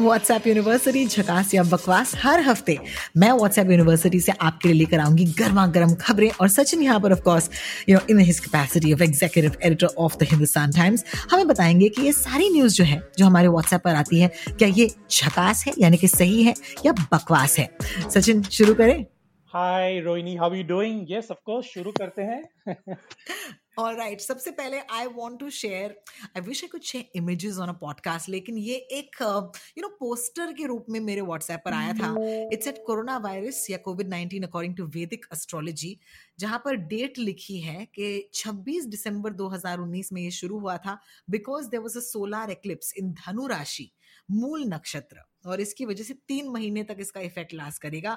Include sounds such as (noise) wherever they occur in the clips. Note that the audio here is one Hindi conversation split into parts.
WhatsApp university झकास या बकवास हर हफ़्ते मैं व्हाट्सएप यूनिवर्सिटी से आपके लिए लेकर आऊँगी गर्मा गर्म खबरें और सचिन यहाँ पर of course you know in his capacity of executive editor of the Hindustan Times हमें बताएँगे कि ये सारी न्यूज़ जो है जो हमारे व्हाट्सएप पर आती है क्या ये झकास है यानी कि सही है या बकवास है? सचिन शुरू करें। Hi Rohini how you doing yes of course शुरू करते हैं। (laughs) All right. सबसे पहले I want to share I wish I could share images on a podcast लेकिन ये एक यू नो पोस्टर के रूप में मेरे व्हाट्सएप पर आया था। इट्स एट कोरोना वायरस या COVID nineteen according to Vedic astrology जहाँ पर डेट लिखी है कि 26 दिसंबर 2019 में ये शुरू हुआ था because there was a solar eclipse in Dhanu rashi Mool नक्षत्र। और इसकी वजह से तीन महीने तक इसका इफ़ेक्ट लास्ट करेगा।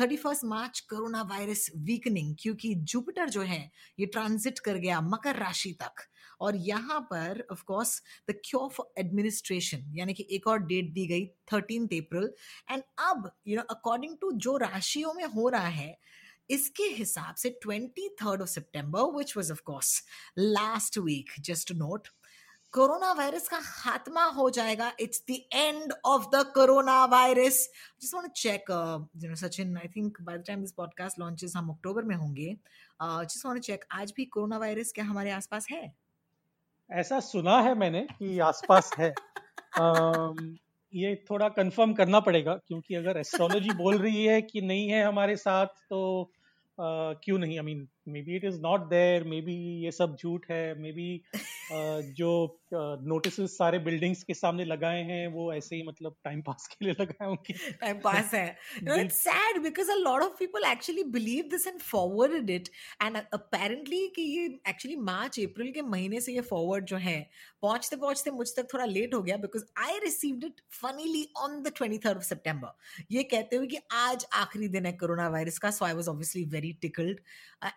Thirty first March corona virus weakening क्योंकि जुपिटर जो है, ये ट्रांजिट कर गया मकर राशि तक। और यहाँ पर of course the cure for administration यानी कि एक और डेट दी गई थर्टीन अप्रैल एंड अब यू नो अकॉर्डिंग टू जो राशियों में हो रहा है, इसके हिसाब से twenty third of September which was of course last week just note corona virus का खात्मा हो जाएगा। It's the end of the corona virus just want to check you know Sachin I think by the time this podcast launches हम अक्टूबर में होंगे। जस्ट वांट टू चेक आज भी कोरोना वायरस क्या हमारे आसपास है? ऐसा सुना है मैंने कि आसपास है। Um, ये थोड़ा कंफर्म करना पड़ेगा क्योंकि अगर एस्ट्रोलॉजी बोल रही है कि नहीं है हमारे साथ तो uh, क्यों नहीं? I I mean maybe it is not there maybe ये सब झूठ है मे बी uh, जो नोटिस uh, सारे बिल्डिंग्स के सामने लगाए हैं वो ऐसे ही मतलब टाइम पास के लिए लगाए होंगे। टाइम पास है। (laughs) Know, it's sad because a lot of people actually believe this and forwarded it. And apparently कि ये actually मार्च अप्रैल के महीने से ये फॉरवर्ड जो है पहुँचते पहुँचते मुझ तक थोड़ा लेट हो गया because I received it funnily on the twenty third of September ये कहते हुए कि आज आखिरी दिन है कोरोना वायरस का so I was obviously very tickled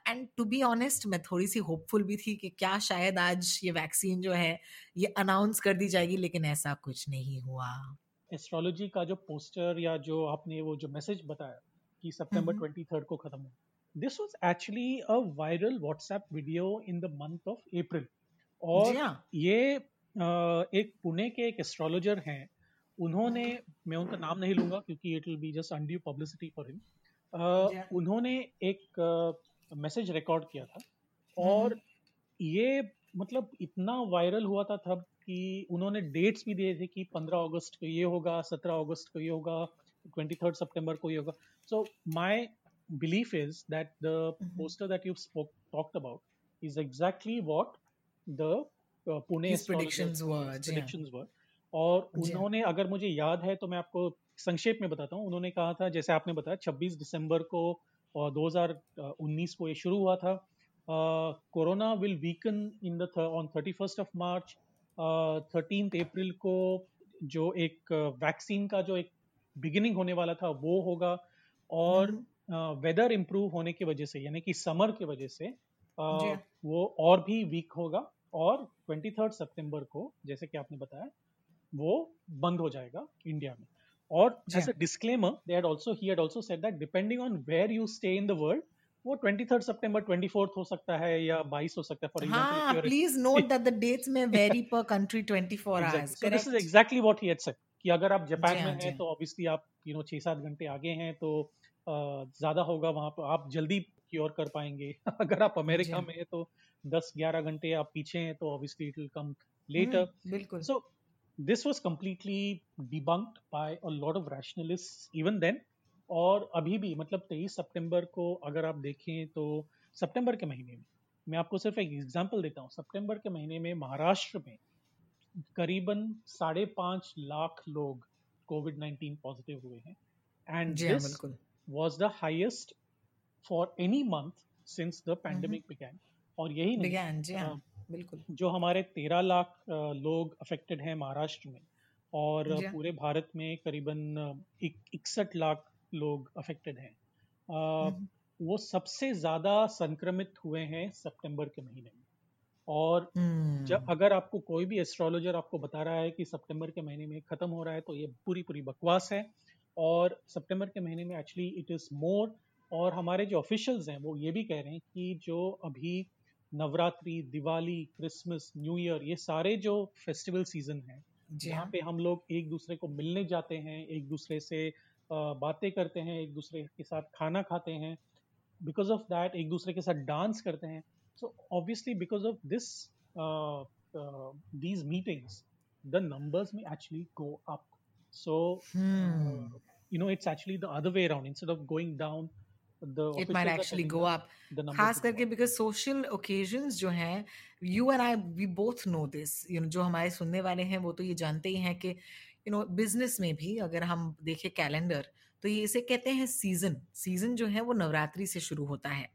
and to be honest मैं थोड़ी सी होपफुल भी थी कि क्या शायद आज ये वैक्सीन जो है ये अनाउंस कर दी जाएगी लेकिन ऐसा कुछ नहीं हुआ। एस्ट्रोलॉजी का जो पोस्टर या जो आपने वो जो मैसेज बताया कि सितंबर ट्वेंटी थर्ड को खत्म हो this was actually a viral WhatsApp video in the month of April और ये एक पुणे के एक एस्ट्रोलॉजर हैं उन्होंने मैं उनका नाम नहीं लूँगा क्योंकि it will be just undue publicity for him उन्होंने एक मैसेज रिकॉर्ड किया था। और ये मतलब इतना वायरल हुआ था तब कि उन्होंने डेट्स भी दिए थे कि 15 अगस्त को ये होगा 17 अगस्त को ये होगा 23 सितंबर को ये होगा। So my you've spoke, talked about is exactly what the uh, Pune His predictions were predictions yeah. were और उन्होंने अगर मुझे याद है तो मैं आपको संक्षेप में बताता हूँ। उन्होंने कहा था जैसे आपने बताया 26 दिसंबर को और 2019 को ये शुरू हुआ था। Corona will weaken in the on thirty first of March thirteen April को जो एक वैक्सीन का जो एक बिगिनिंग होने वाला था वो होगा। और वेदर हम्म। इम्प्रूव होने की वजह से यानी कि समर की वजह से uh, वो और भी वीक होगा और ट्वेंटी थर्ड सेप्टेम्बर को जैसे कि आपने बताया वो बंद हो जाएगा इंडिया में। और as a disclaimer they had also he had also said that depending on where you stay in the world वो 23 सितंबर 24 हो सकता है या 22 हो सकता है for example please note that the dates may vary per country 24 hours so this is exactly what he had said कि अगर आप जापान में हैं तो ऑब्वियसली आप यू नो 6-7 घंटे आगे हैं तो ज़्यादा होगा वहाँ पर आप जल्दी क्योर कर पाएँगे। (laughs) अगर आप अमेरिका में हैं तो 10-11 घंटे आप पीछे हैं तो obviously it will come later बिल्कुल। So this was completely debunked by a lot of rationalists even then और अभी भी मतलब 23 सितंबर को अगर आप देखें तो सितंबर के महीने में मैं आपको सिर्फ़ एक एग्जांपल देता हूँ। सितंबर के महीने में महाराष्ट्र में करीबन साढ़े पाँच लाख लोग कोविड 19 पॉजिटिव हुए हैं। And this was the highest for any month since the pandemic began और यही नहीं हाँ, बिल्कुल। जो हमारे तेरह लाख लोग अफेक्टेड हैं महाराष्ट्र में और। पूरे भारत में करीबन इकसठ लाख लोग अफेक्टेड हैं। हम्म, वो सबसे ज़्यादा संक्रमित हुए हैं सितंबर के महीने में। और जब हम्म, अगर आपको कोई भी एस्ट्रोलॉजर आपको बता रहा है कि सितंबर के महीने में ख़त्म हो रहा है तो ये पूरी पूरी बकवास है। और सितंबर के महीने में एक्चुअली इट इज़ मोर और हमारे जो ऑफिशियल्स हैं वो ये भी कह रहे हैं कि जो अभी Navratri Diwali Christmas new year ये सारे जो फेस्टिवल सीज़न हैं जहाँ हाँ। पे हम लोग एक दूसरे को मिलने जाते हैं एक दूसरे से बातें करते हैं एक दूसरे के साथ खाना खाते हैं बिकॉज़ ऑफ़ दैट एक दूसरे के साथ डांस करते हैं। So obviously because of this these meetings the numbers may actually go up so you know it's actually the other way around instead of going of going down the it might actually go up खास करके. बिकॉज़ सोशल ओकेजन्स जो हैं you and I we both know this you know जो हमारे सुनने वाले हैं वो तो ये जानते ही हैं कि यू नो बिज़नेस में भी अगर हम देखें कैलेंडर तो ये इसे कहते हैं सीज़न सीज़न जो है वो नवरात्रि से शुरू होता है।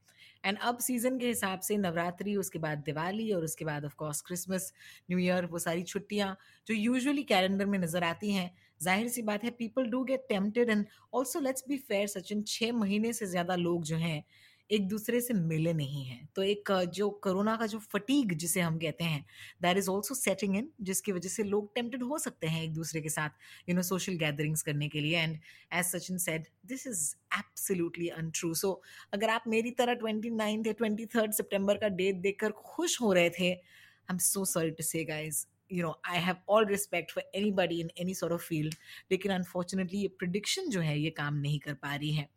एंड अब सीज़न के हिसाब से नवरात्रि उसके बाद दिवाली और उसके बाद of course Christmas new year वो सारी छुट्टियाँ जो यूजुअली कैलेंडर में नज़र आती हैं ज़ाहिर सी बात है people do get tempted and also let's be fair Sachin छः महीने से ज़्यादा लोग जो हैं, एक दूसरे से मिले नहीं हैं। तो एक जो कोरोना का जो फटीग जिसे हम कहते हैं that is also setting in जिसकी वजह से लोग टेम्पटेड हो सकते हैं एक दूसरे के साथ यू नो सोशल गैदरिंग्स करने के लिए and as Sachin said this is absolutely untrue so अगर आप मेरी तरह ट्वेंटी नाइन्थ या ट्वेंटी थर्ड सितंबर का डेट देखकर खुश हो रहे थे I am so sorry to say guys you know i have all respect for anybody in any sort of field लेकिन अनफॉर्चुनेटली ये प्रिडिक्शन जो है ये काम नहीं कर पा रही है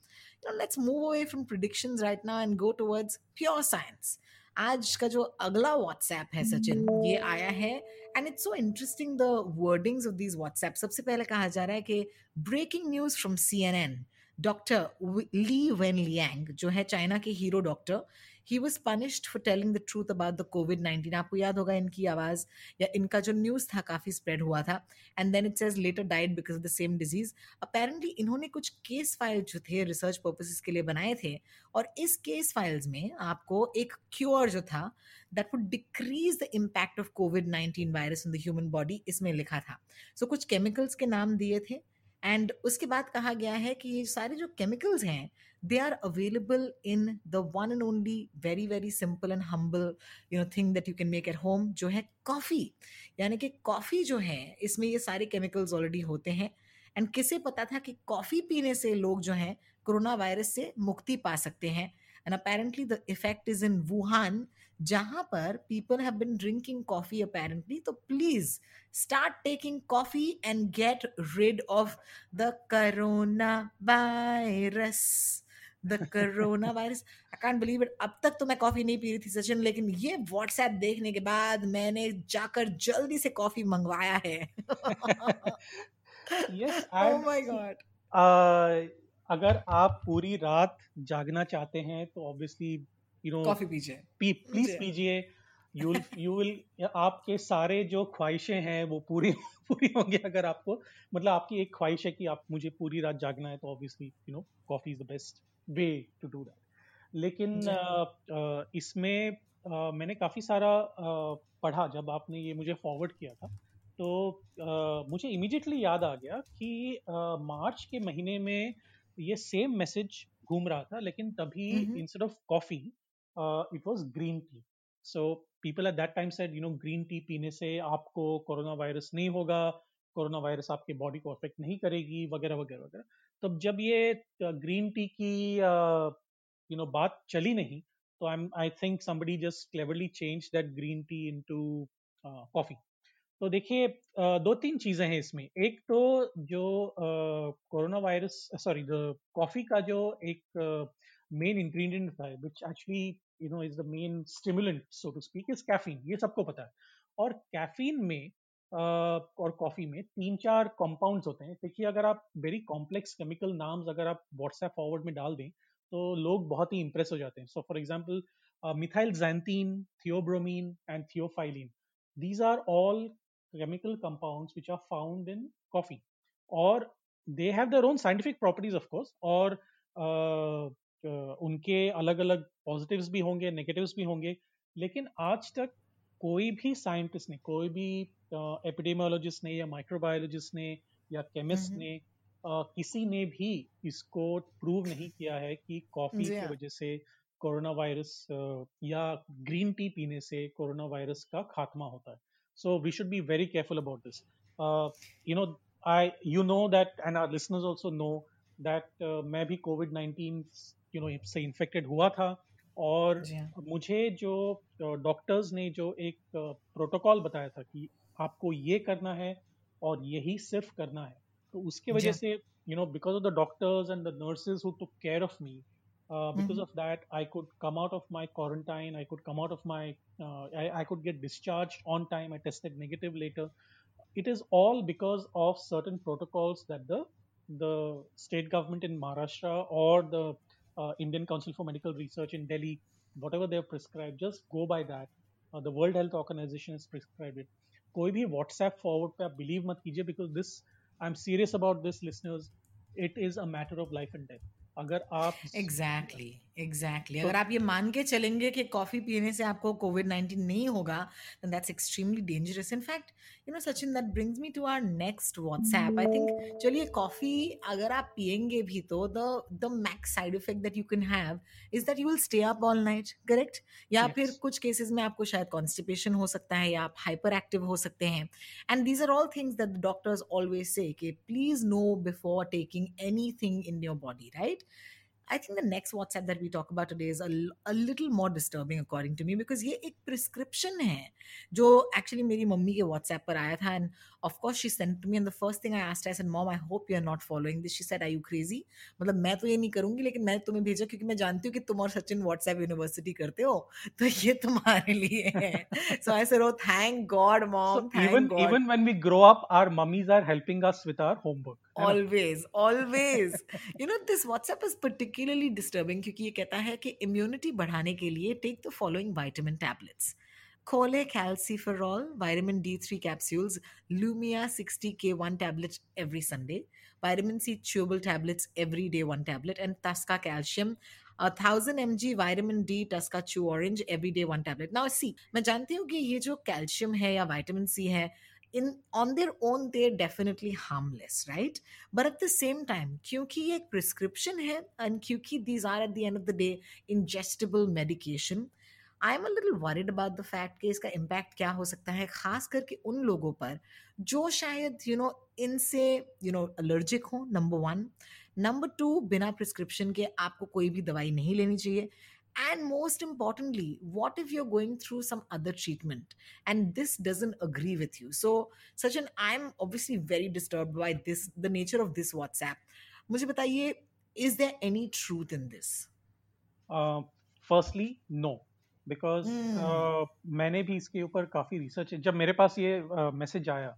know, let's move away from predictions right now and go towards pure science. आज का जो अगला व्हाट्सएप है सचिन ये आया है and it's so interesting the wordings of these WhatsApp सबसे पहले कहा जा रहा है कि breaking news from CNN doctor Li Wenliang जो है चाइना के hero doctor he was punished for telling the truth about the COVID nineteen आपको याद होगा इनकी आवाज़ या इनका जो न्यूज़ था काफ़ी स्प्रेड हुआ था। And then it says later died because of the same disease apparently इन्होंने कुछ केस फ़ाइल जो थे रिसर्च पर्पसेस के लिए बनाए थे और इस केस फाइल्स में आपको एक क्योर जो था that would decrease the impact of COVID nineteen virus in the human body इसमें लिखा था। सो so, कुछ केमिकल्स के नाम दिए थे। एंड उसके बाद कहा गया है कि ये सारे जो केमिकल्स हैं they are available in the one and only very very simple and humble you know thing that you can make at home जो है कॉफ़ी यानी कि कॉफ़ी जो है, इसमें ये सारे केमिकल्स ऑलरेडी होते हैं. एंड किसे पता था कि कॉफ़ी पीने से लोग जो हैं, कोरोना वायरस से मुक्ति पा सकते हैं? And apparently the effect is in Wuhan जहाँ पर people have been drinking coffee apparently तो please start taking coffee and get rid of the corona virus the corona virus I can't believe it अब तक तो मैं कॉफ़ी नहीं पी रही थी सचिन लेकिन ये व्हाट्सएप देखने के बाद मैंने जाकर जल्दी से कॉफ़ी मंगवाया है। Yes (laughs) oh my god. uh, अगर आप पूरी रात जागना चाहते हैं तो ऑब्वियसली यू नो कॉफ़ी पीजिए। प्लीज़ पीजिए। यू यू विल आपके सारे जो ख्वाहिशें हैं वो पूरी (laughs) पूरी होंगी अगर आपको। मतलब आपकी एक ख्वाहिश है कि आप मुझे पूरी रात जागना है तो obviously you know coffee is the best way to do that लेकिन इसमें मैंने काफ़ी सारा पढ़ा जब आपने ये मुझे फॉरवर्ड किया था। तो मुझे इमीडिएटली याद आ गया कि मार्च के महीने में ये सेम मैसेज घूम रहा था लेकिन तभी. Instead of coffee it was green tea so people at that time said you know green tea पीने से आपको कोरोना वायरस नहीं होगा कोरोना वायरस आपके बॉडी को अफेक्ट नहीं करेगी वगैरह वगैरह वगैरह। तो जब ये ग्रीन टी की यू नो बात चली नहीं तो I I think somebody just cleverly change that green tea into coffee तो देखिए अ, दो तीन चीज़ें हैं इसमें। एक तो जो कोरोना वायरस सॉरी कॉफ़ी का जो एक मेन इंग्रेडिएंट था which actually you know is the main stimulant so to speak is caffeine ये सबको पता है। और कैफीन में और कॉफ़ी में तीन चार कंपाउंड्स होते हैं। देखिए, अगर आप वेरी कॉम्प्लेक्स केमिकल नाम्स अगर आप व्हाट्सएप फॉरवर्ड में डाल दें तो लोग बहुत ही इंप्रेस हो जाते हैं। So for example methylxanthine theobromine and theophylline these are all compounds which are found in coffee. or they have their own scientific properties, of course, और उनके अलग अलग positives भी होंगे negatives भी होंगे लेकिन आज तक कोई भी साइंटिस्ट ने कोई भी एपिडेमियोलॉजिस्ट ने या माइक्रोबायोलॉजिस्ट ने या केमिस्ट ने किसी ने भी इसको प्रूव नहीं किया है कि कॉफ़ी की हाँ। वजह से कोरोना वायरस या ग्रीन टी पीने से कोरोना वायरस का खात्मा होता है। So we should be very careful about this you know I you know that and our listeners also know that मैं भी कोविड 19 यू नो से इन्फेक्टेड हुआ था और हाँ। मुझे जो डॉक्टर्स ने जो एक प्रोटोकॉल बताया था कि आपको ये करना है और यही सिर्फ़ करना है। तो उसके वजह हाँ। से you know because of the doctors and the nurses who took care of me because of that I could come out of my quarantine I could come out of my I could get discharge on time I test negative later it is all because of certain protocols that the state government in Maharashtra और the uh, Indian Council for Medical Research in Delhi, whatever they have prescribed, just go by that. Uh, the World Health Organization has prescribed it. कोई भी WhatsApp forward पे आप believe मत कीजिए because this I'm serious about this listeners. It is a matter of life and death. अगर आप एग्जैक्टली exactly, एग्जैक्टली exactly. तो अगर आप ये मान के चलेंगे कि कॉफ़ी पीने से आपको कोविड 19 नहीं होगा then that's extremely dangerous in fact you know sachin that brings me to our next whatsapp i think चलिए कॉफ़ी अगर आप पियेंगे भी तो the the max side effect that you can have is that you will stay up all night correct या फिर कुछ केसेस में आपको शायद कॉन्स्टिपेशन हो सकता है या आप हाइपर एक्टिव हो सकते हैं and these are all things that the doctors always say कि please know before taking anything in your body right I think the next WhatsApp that we talk about today is a, a little more disturbing according to me because ये एक prescription है जो actually मेरी मम्मी के WhatsApp पर आया था and of course she sent to me and the first thing I asked I said mom I hope you are not following this she said are you crazy मतलब मैं तो ये नहीं करूँगी लेकिन मैं तुम्हें भेजा क्योंकि मैं जानती हूँ कि तुम और सचिन WhatsApp यूनिवर्सिटी करते हो तो ये तुम्हारे लिए है so I said oh thank God mom so thank even God even when we grow up our mummies are helping us with our homework always always you know this WhatsApp is particularly disturbing क्योंकि ये कहता है कि इम्यूनिटी बढ़ाने के लिए take the following vitamin tablets खोले calciferol vitamin D three capsules Lumia sixty K one tablet every Sunday vitamin C chewable tablets every day one tablet and तस्का calcium thousand M G vitamin D टस्का chew orange every day one tablet ना सी मैं जानती हूँ कि ये जो कैल्शियम है या वाइटामिन सी है in on their own they definitely harmless right but at the same time क्योंकि ये एक प्रिस्क्रिप्शन है एंड क्योंकि these are at the end of the day ingestible medication I am a little worried about the fact कि इसका इम्पैक्ट क्या हो सकता है, खास करके उन लोगों पर, जो शायद यू नो इनसे यू नो अलर्जिक हों नंबर वन नंबर टू बिना प्रिस्क्रिप्शन के आपको कोई भी दवाई नहीं लेनी चाहिए. And most importantly what if you're going through some other treatment and this doesn't agree with you so sachin i'm obviously very disturbed by this the nature of this whatsapp मुझे बताइए is there any truth in this firstly no because Hmm. मैंने भी इसके ऊपर काफ़ी रिसर्च जब मेरे पास ये मैसेज आया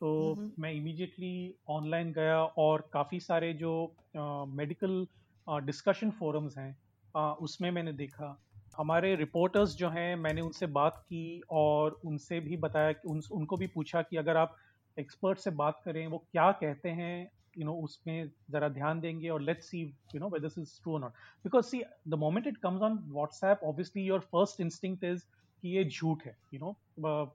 तो Mhm. मैं इमीडिएटली ऑनलाइन गया और काफ़ी सारे जो मेडिकल डिस्कशन फोरम्स हैं uh, उसमें मैंने देखा हमारे रिपोर्टर्स जो हैं मैंने उनसे बात की और उनसे भी बताया कि उन, उनको भी पूछा कि अगर आप एक्सपर्ट से बात करें वो क्या कहते हैं यू नो उसमें ज़रा ध्यान देंगे और let's see you know whether is true not because see the moment it comes on WhatsApp obviously your first instinct is कि ये झूठ है यू you नो know?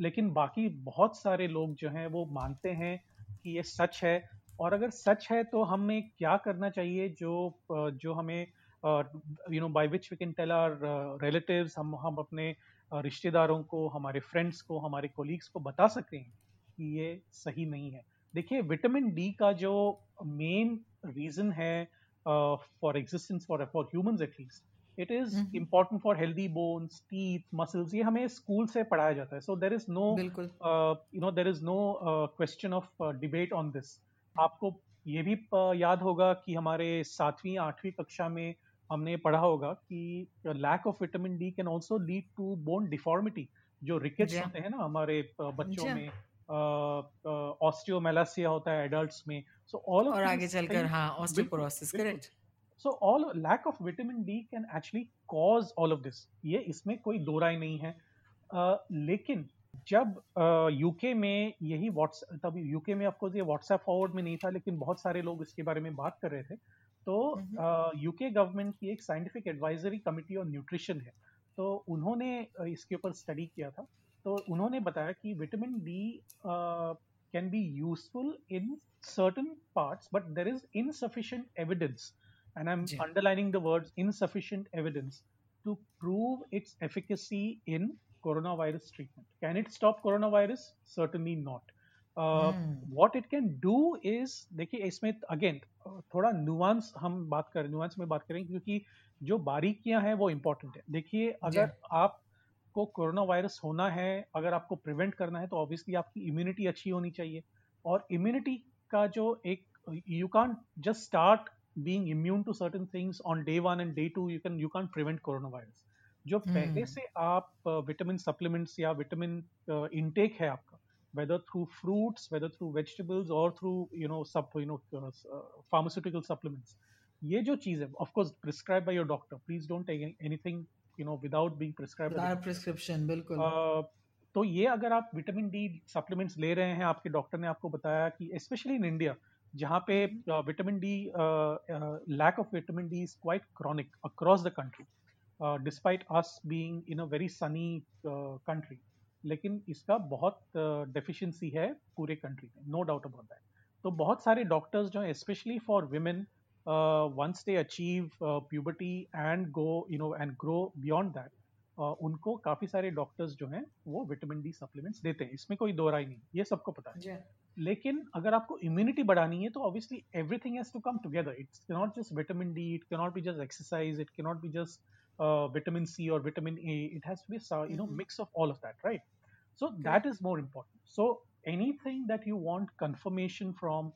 लेकिन बाकी बहुत सारे लोग जो हैं वो मानते हैं कि ये सच है और अगर सच है तो हमें क्या करना चाहिए जो जो हमें you know by which we can tell our relatives हम हम अपने रिश्तेदारों को हमारे फ्रेंड्स को हमारे कोलीग्स को बता सकते हैं कि ये सही नहीं है। देखिए विटामिन डी का जो मेन रीजन है for existence for for humans at least it is important for healthy bones teeth muscles ये हमें स्कूल से पढ़ाया जाता है। So there is no you know there is no question of debate on this आपको ये भी याद होगा कि हमारे सातवीं आठवीं कक्षा में हमने पढ़ा होगा कि lack of vitamin D can also lead to bone deformity जो रिकेट्स होते हैं ना हमारे बच्चों में ऑस्टियोमेलासिया होता है एडल्ट्स में सो ऑल और आगे चलकर हाँ osteoporosis correct so all lack of vitamin D can actually cause all of this ये इसमें कोई दो राय नहीं है। uh, लेकिन जब यूके uh, में यही व्हाट्स तब यूके में ऑफकोर्स ये व्हाट्सएप फॉरवर्ड में नहीं था लेकिन बहुत सारे लोग इसके बारे में बात कर रहे थे तो यूके गवर्नमेंट की एक scientific advisory committee on nutrition है। तो उन्होंने इसके ऊपर स्टडी किया था। तो उन्होंने बताया कि vitamin D can be useful in certain part but there is insufficient evidence and I am underlining the words insufficient evidence to prove its efficacy in corona virus treatment can it stop corona virus certainly not Uh, it can do is देखिए इसमें अगेन थोड़ा नुआंस हम बात करें नुआंस में बात करें क्योंकि जो बारीकियाँ हैं वो इम्पोर्टेंट है। देखिए अगर आपको कोरोना वायरस होना है अगर आपको प्रिवेंट करना है तो ऑब्वियसली आपकी इम्यूनिटी अच्छी होनी चाहिए। और इम्यूनिटी का जो एक you can just start being immune to to things on day one and day two you can you you can't corona virus जो hmm. पहले से आप विटामिन सप्लीमेंट्स या विटामिन इनटेक है आपका whether through fruits whether through vegetables or through you know sub you know uh, pharmaceutical supplements ये जो चीज़ है of course prescribed by your doctor please don't take anything you know without being prescribed without prescription बिल्कुल uh, तो ये अगर आप विटामिन डी सप्लीमेंट्स ले रहे हैं आपके डॉक्टर ने आपको बताया कि स्पेशली इन इंडिया जहाँ पे vitamin D lack of vitamin D is quite chronic across the country despite us being in a very sunny country लेकिन इसका बहुत डेफिशिएंसी है पूरे कंट्री में नो डाउट अबाउट दैट तो बहुत सारे डॉक्टर्स जो हैं specially for women once they achieve puberty and go you know and grow beyond that उनको काफ़ी सारे डॉक्टर्स जो हैं वो विटामिन डी सप्लीमेंट्स देते हैं। इसमें कोई दो राय नहीं ये सबको पता है। लेकिन अगर आपको इम्यूनिटी बढ़ानी है तो obviously everything has to come together it's not just vitamin D it cannot be just exercise it cannot be just vitamin C और vitamin A it has to be you know mix of all of that right so that is more important so anything that you want confirmation from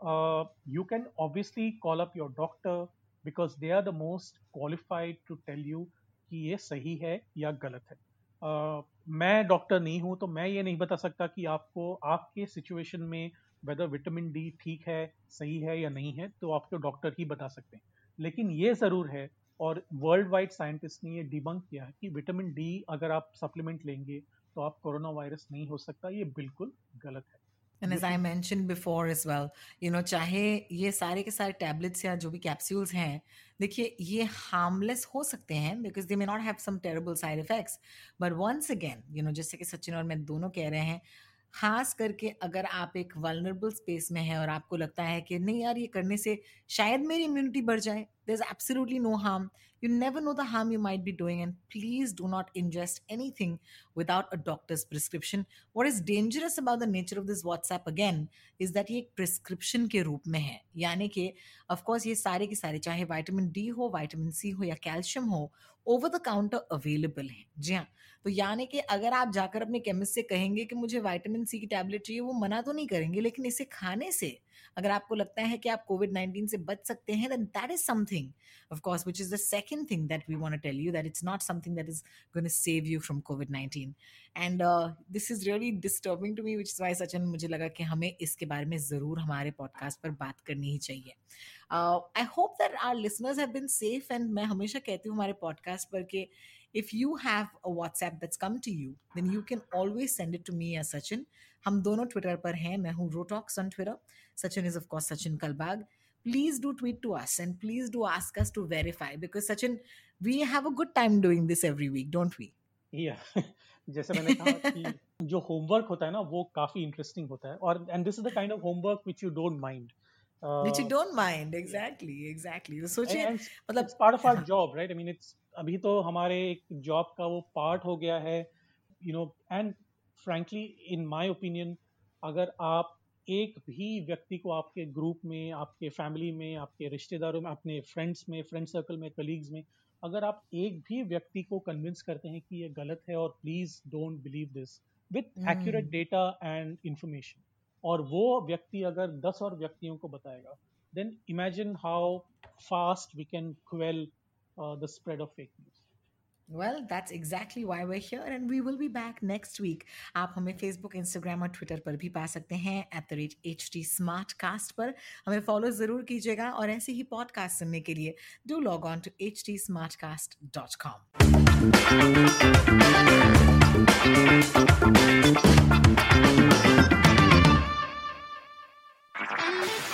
uh, you can obviously call up your doctor because they are the most qualified to tell you कि ये सही है या गलत है uh, मैं डॉक्टर नहीं हूँ तो मैं ये नहीं बता सकता कि आपको आपके सिचुएशन में वेदर विटामिन डी ठीक है सही है या नहीं है तो आपके डॉक्टर ही बता सकते हैं लेकिन ये ज़रूर है और वर्ल्ड वाइड साइंटिस्ट ने ये डिबंक किया है कि विटामिन डी अगर आप सप्लीमेंट लेंगे तो आप कोरोना वायरस नहीं हो सकता ये बिल्कुल गलत है। And as I mention before as well you know चाहे ये सारे के सारे टैबलेट्स या जो भी कैप्सूल्स हैं देखिए ये हार्मलेस हो सकते हैं because they may not have some terrible side effects but once again you know जैसे कि सचिन और मैं दोनों कह रहे हैं खास करके अगर आप एक वालनरेबल स्पेस में हैं और आपको लगता है कि नहीं यार, ये करने से शायद मेरी इम्यूनिटी बढ़ जाए there is absolutely no harm you never know the harm you might be doing and please do not ingest anything without a doctor's prescription what is dangerous about the nature of this WhatsApp again is that ये एक प्रिस्क्रिप्शन के रूप में है। यानी कि ऑफकोर्स ये सारे के सारे, चाहे वाइटामिन डी हो वाइटामिन सी हो या कैल्शियम हो ओवर द काउंटर अवेलेबल है। जी हाँ तो यानी कि अगर आप जाकर अपने केमिस्ट से कहेंगे कि मुझे विटामिन सी की टैबलेट चाहिए, वो मना तो नहीं करेंगे, लेकिन इसे खाने से अगर आपको लगता है कि आप कोविड नाइन्टीन से बच सकते हैं then that is something of course which is the second thing that we want to tell you that it's not something that is to save you from COVID nineteen and this is really disturbing to me which why Sachin मुझे लगा कि हमें इसके बारे में ज़रूर हमारे पॉडकास्ट पर बात करनी ही चाहिए I hope that our listeners have been safe and मैं हमेशा कहती हूँ हमारे पॉडकास्ट पर कि if you have a WhatsApp that's come to you, then you can always send it to me as Sachin. हम दोनों ट्विटर पर हैं। मैं हूँ रोटॉक्स on Twitter Sachin is of course Sachin Kalbag please do tweet to us and please do ask us to verify because Sachin we have a good time doing this every week don't we जैसे मैंने कहा कि जो होमवर्क होता है ना वो काफ़ी इंटरेस्टिंग होता है और and this is the kind of homework which you don't mind which you don't mind exactly exactly तो सोचिए मतलब it's part of our job right I mean it's अभी तो हमारे एक जॉब का वो पार्ट हो गया है you know and frankly in my opinion अगर आप एक भी व्यक्ति को आपके ग्रुप में आपके फैमिली में आपके रिश्तेदारों में अपने फ्रेंड्स में फ्रेंड सर्कल में कलीग्स में अगर आप एक भी व्यक्ति को कन्विंस करते हैं कि ये गलत है और please don't believe this with accurate data and information और वो व्यक्ति अगर दस और व्यक्तियों को बताएगा then imagine how fast we can quell the spread of fake news Well, that's exactly why we're here and we will be back next week. आप हमें Facebook, Instagram और Twitter पर भी पा सकते हैं at the rate HT Smartcast पर हमें फॉलो ज़रूर कीजिएगा और ऐसे ही पॉडकास्ट सुनने के लिए do log on to htsmartcast.com.